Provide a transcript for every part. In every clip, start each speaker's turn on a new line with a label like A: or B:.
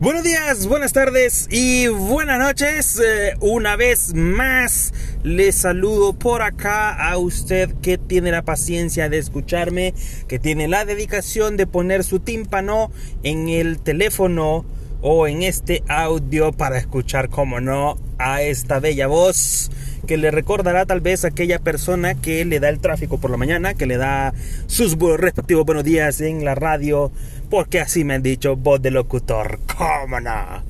A: Buenos días, buenas tardes y buenas noches. Eh, una vez más les saludo por acá a usted que tiene la paciencia de escucharme, que tiene la dedicación de poner su tímpano en el teléfono o en este audio para escuchar, como no, a esta bella voz que le recordará tal vez a aquella persona que le da el tráfico por la mañana, que le da sus respectivos buenos días en la radio, porque así me han dicho voz de locutor, cómo no.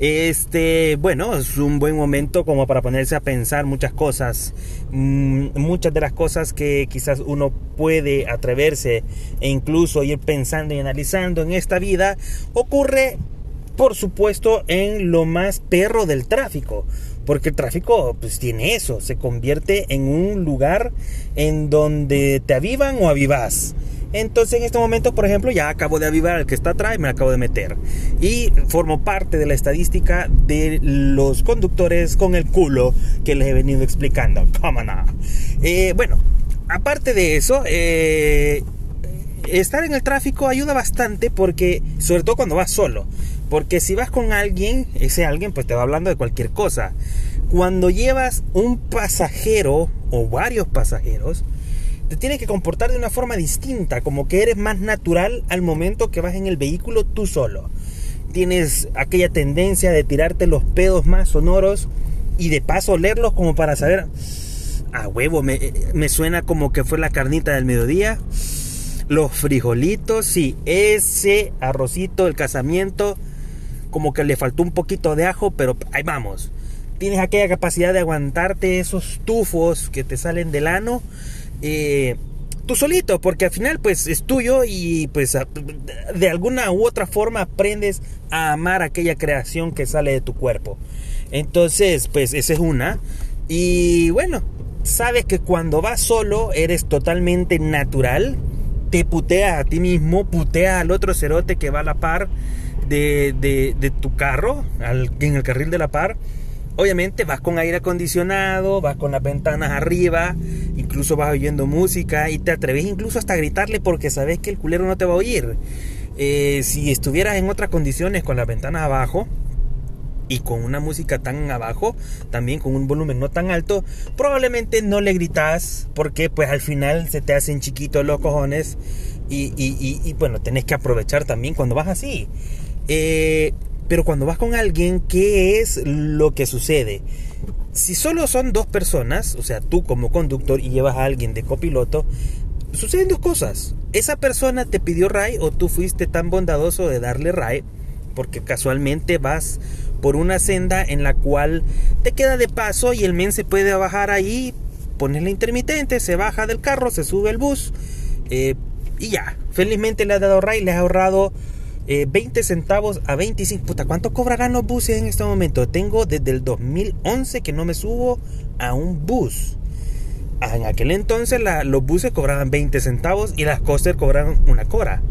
A: Este, bueno, es un buen momento como para ponerse a pensar muchas cosas. Mm, muchas de las cosas que quizás uno puede atreverse e incluso ir pensando y analizando en esta vida ocurre, por supuesto, en lo más perro del tráfico. Porque el tráfico pues tiene eso, se convierte en un lugar en donde te avivan o avivas. Entonces en este momento, por ejemplo, ya acabo de avivar al que está atrás y me acabo de meter. Y formo parte de la estadística de los conductores con el culo que les he venido explicando. ¿Cómo no? Eh, bueno, aparte de eso, eh, estar en el tráfico ayuda bastante porque, sobre todo cuando vas solo. Porque si vas con alguien, ese alguien pues te va hablando de cualquier cosa. Cuando llevas un pasajero o varios pasajeros, te tienes que comportar de una forma distinta, como que eres más natural al momento que vas en el vehículo tú solo. Tienes aquella tendencia de tirarte los pedos más sonoros y de paso leerlos como para saber, a huevo, me, me suena como que fue la carnita del mediodía. Los frijolitos, sí, ese arrocito del casamiento como que le faltó un poquito de ajo, pero ahí vamos. Tienes aquella capacidad de aguantarte esos tufos que te salen del ano. Eh, tú solito, porque al final pues es tuyo y pues de alguna u otra forma aprendes a amar aquella creación que sale de tu cuerpo. Entonces, pues esa es una. Y bueno, sabes que cuando vas solo eres totalmente natural. Te puteas a ti mismo, puteas al otro cerote que va a la par de, tu carro en el carril de la par, obviamente vas con aire acondicionado, vas con las ventanas arriba, incluso vas oyendo música y te atreves incluso hasta a gritarle porque sabes que el culero no te va a oír. Eh, si estuvieras en otras condiciones con las ventanas abajo y con una música tan abajo, también con un volumen no tan alto, probablemente no le gritas porque pues al final se te hacen chiquitos los cojones y, y, y bueno, tenés que aprovechar también cuando vas así. Eh, pero cuando vas con alguien, ¿qué es lo que sucede? Si solo son dos personas, o sea, tú como conductor y llevas a alguien de copiloto, suceden dos cosas. Esa persona te pidió ray o tú fuiste tan bondadoso de darle ray, porque casualmente vas por una senda en la cual te queda de paso y el men se puede bajar ahí, pones la intermitente, se baja del carro, se sube el bus eh, y ya. Felizmente le has dado ray, le has ahorrado 20 eh, centavos a 25. Puta, ¿cuánto cobrarán los buses en este momento? Tengo desde el 2011 que no me subo a un bus. En aquel entonces los buses cobraban 20 centavos y las coasters cobraban una cora.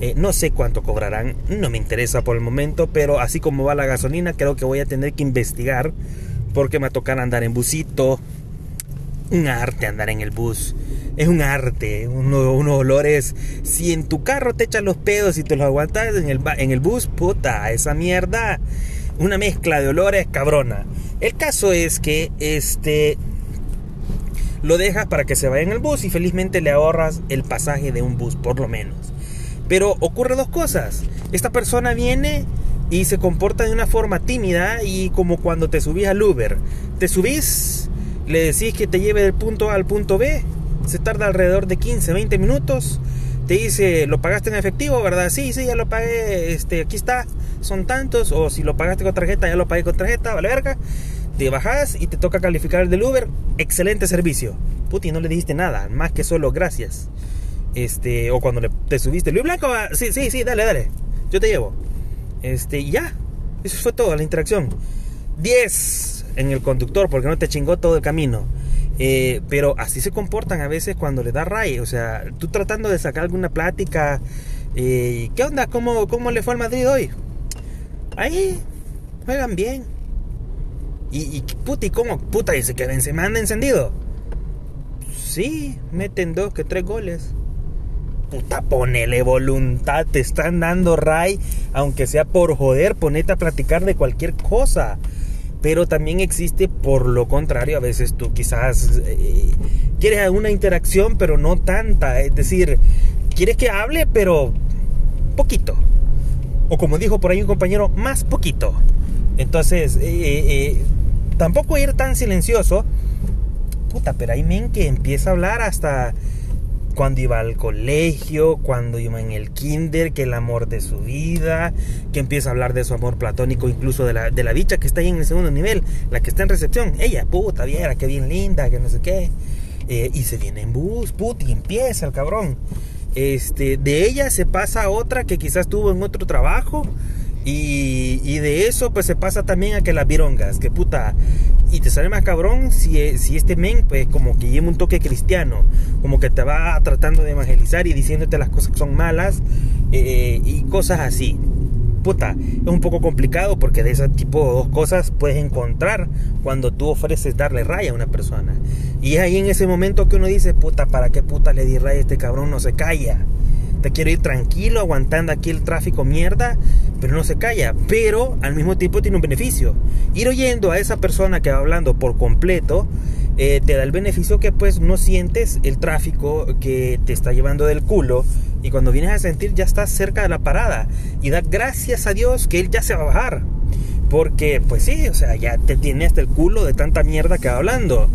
A: Eh, no sé cuánto cobrarán, no me interesa por el momento, pero así como va la gasolina, creo que voy a tener que investigar porque me tocará andar en busito. Un arte andar en el bus es un arte, unos olores. Si en tu carro te echan los pedos y te los aguantas en el, en el bus, puta, esa mierda. Una mezcla de olores cabrona. El caso es que este lo dejas para que se vaya en el bus y felizmente le ahorras el pasaje de un bus, por lo menos. Pero ocurre dos cosas. Esta persona viene y se comporta de una forma tímida y como cuando te subís al Uber. Te subís, le decís que te lleve del punto A al punto B se tarda alrededor de 15, 20 minutos. Te dice, ¿lo pagaste en efectivo, verdad? Sí, sí, ya lo pagué, este, aquí está, son tantos. O si lo pagaste con tarjeta, ya lo pagué con tarjeta, vale verga. Te bajas y te toca calificar el del Uber. Excelente servicio. Puti, no le dijiste nada, más que solo gracias. Este, o cuando le, te subiste, Luis Blanco, sí, sí, sí, dale, dale. Yo te llevo. Este, ya. Eso fue todo, la interacción. 10 en el conductor, porque no te chingó todo el camino. Eh, pero así se comportan a veces cuando le da ray. O sea, tú tratando de sacar alguna plática. Eh, ¿Qué onda? ¿Cómo, ¿Cómo le fue al Madrid hoy? Ahí juegan bien. Y, y puta, ¿y cómo? Puta, dice que me anda encendido. Sí, meten dos que tres goles. puta, ponele voluntad, te están dando ray, aunque sea por joder, ponete a platicar de cualquier cosa. Pero también existe por lo contrario, a veces tú quizás eh, quieres alguna interacción, pero no tanta. Es decir, quieres que hable, pero poquito. O como dijo por ahí un compañero, más poquito. Entonces, eh, eh, tampoco ir tan silencioso. Puta, pero hay men que empieza a hablar hasta cuando iba al colegio, cuando iba en el kinder, que el amor de su vida, que empieza a hablar de su amor platónico, incluso de la, de la bicha que está ahí en el segundo nivel, la que está en recepción. Ella, puta, viera, que bien linda, que no sé qué. Eh, y se viene en bus, puta, y empieza el cabrón. Este, de ella se pasa a otra que quizás tuvo en otro trabajo y, de eso pues se pasa también a que las virongas, que puta, y te sale más cabrón si, si este men pues como que lleva un toque cristiano, como que te va tratando de evangelizar y diciéndote las cosas que son malas eh, y cosas así. Puta, es un poco complicado porque de ese tipo de cosas puedes encontrar cuando tú ofreces darle raya a una persona. Y es ahí en ese momento que uno dice, puta, ¿para qué puta le di raya a este cabrón? No se calla te quiero ir tranquilo, aguantando aquí el tráfico mierda, pero no se calla. Pero al mismo tiempo tiene un beneficio. Ir oyendo a esa persona que va hablando por completo, eh, te da el beneficio que pues no sientes el tráfico que te está llevando del culo y cuando vienes a sentir ya estás cerca de la parada y da gracias a Dios que él ya se va a bajar. Porque, pues sí, o sea, ya te tiene hasta el culo de tanta mierda que va hablando.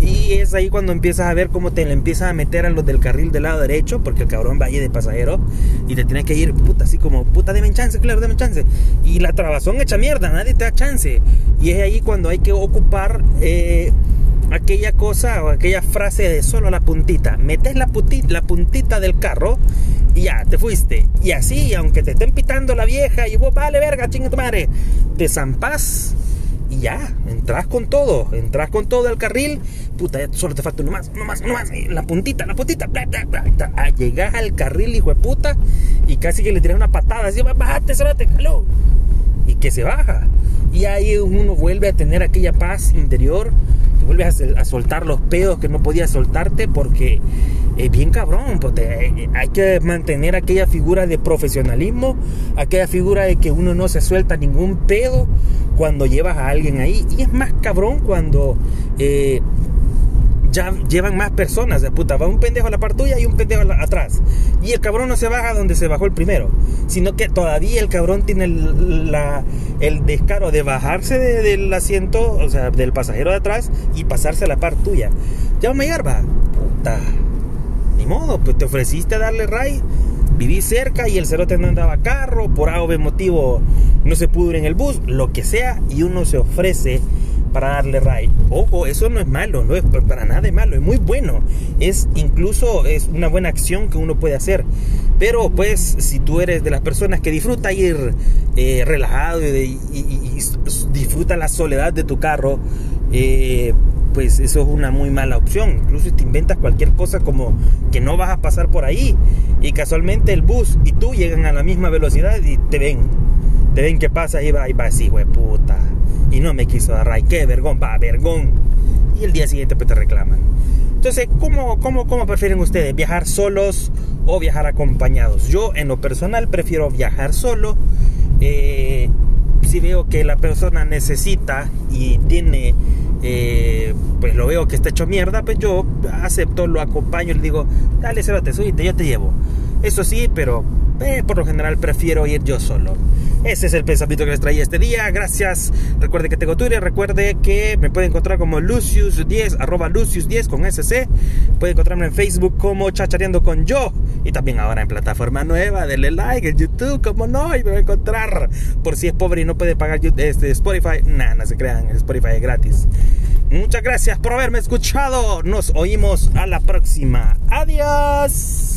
A: Y es ahí cuando empiezas a ver cómo te le empiezas a meter a los del carril del lado derecho, porque el cabrón va ahí de pasajero. Y te tienes que ir, puta, así como, puta, deme chance, claro, deme chance. Y la trabazón echa mierda, nadie te da chance. Y es ahí cuando hay que ocupar eh, aquella cosa o aquella frase de solo la puntita. Metes la, puntita, la puntita del carro y ya, te fuiste. Y así, aunque te estén pitando la vieja y vos, vale, verga, chinga tu madre, te zampas y ya, entras con todo, entras con todo al carril, puta, ya solo te falta uno más, uno más, uno más, la puntita, la puntita, bla, bla, bla, llegas al carril, hijo de puta, y casi que le tiras una patada, así, bájate, te caló, y que se baja. Y ahí uno vuelve a tener aquella paz interior, te vuelves a, a soltar los pedos que no podías soltarte porque es bien cabrón, pues hay que mantener aquella figura de profesionalismo, aquella figura de que uno no se suelta ningún pedo cuando llevas a alguien ahí. Y es más cabrón cuando eh, ya llevan más personas. De puta, va un pendejo a la par tuya y un pendejo atrás. Y el cabrón no se baja donde se bajó el primero, sino que todavía el cabrón tiene el, la, el descaro de bajarse del asiento, o sea, del pasajero de atrás y pasarse a la par tuya. Ya me hierba. Puta modo, pues te ofreciste a darle ray, viví cerca y el cerote no andaba carro, por algo motivo no se pudo ir en el bus, lo que sea, y uno se ofrece para darle ray. Ojo, eso no es malo, no es para nada de malo, es muy bueno. Es incluso es una buena acción que uno puede hacer. Pero pues si tú eres de las personas que disfruta ir eh, relajado y, disfruta la soledad de tu carro, eh, pues eso es una muy mala opción. Incluso te inventas cualquier cosa como que no vas a pasar por ahí y casualmente el bus y tú llegan a la misma velocidad y te ven. Te ven que pasa y va y va así, puta. Y no me quiso dar ray, qué vergón, va, vergón. Y el día siguiente pues te reclaman. Entonces, ¿cómo, cómo, cómo prefieren ustedes? ¿Viajar solos o viajar acompañados? Yo en lo personal prefiero viajar solo. Eh, si veo que la persona necesita y tiene eh, pues lo veo que está hecho mierda, pues yo acepto, lo acompaño le digo, dale, te subite, yo te llevo. Eso sí, pero eh, por lo general prefiero ir yo solo. Ese es el pensamiento que les traía este día. Gracias. Recuerde que tengo Twitter. Recuerde que me puede encontrar como Lucius10, arroba Lucius10 con SC. Puede encontrarme en Facebook como Chachareando con Yo. Y también ahora en plataforma nueva. Denle like en YouTube, como no. Y me va a encontrar. Por si es pobre y no puede pagar este Spotify. Nada, no se crean. El Spotify es gratis. Muchas gracias por haberme escuchado. Nos oímos a la próxima. Adiós.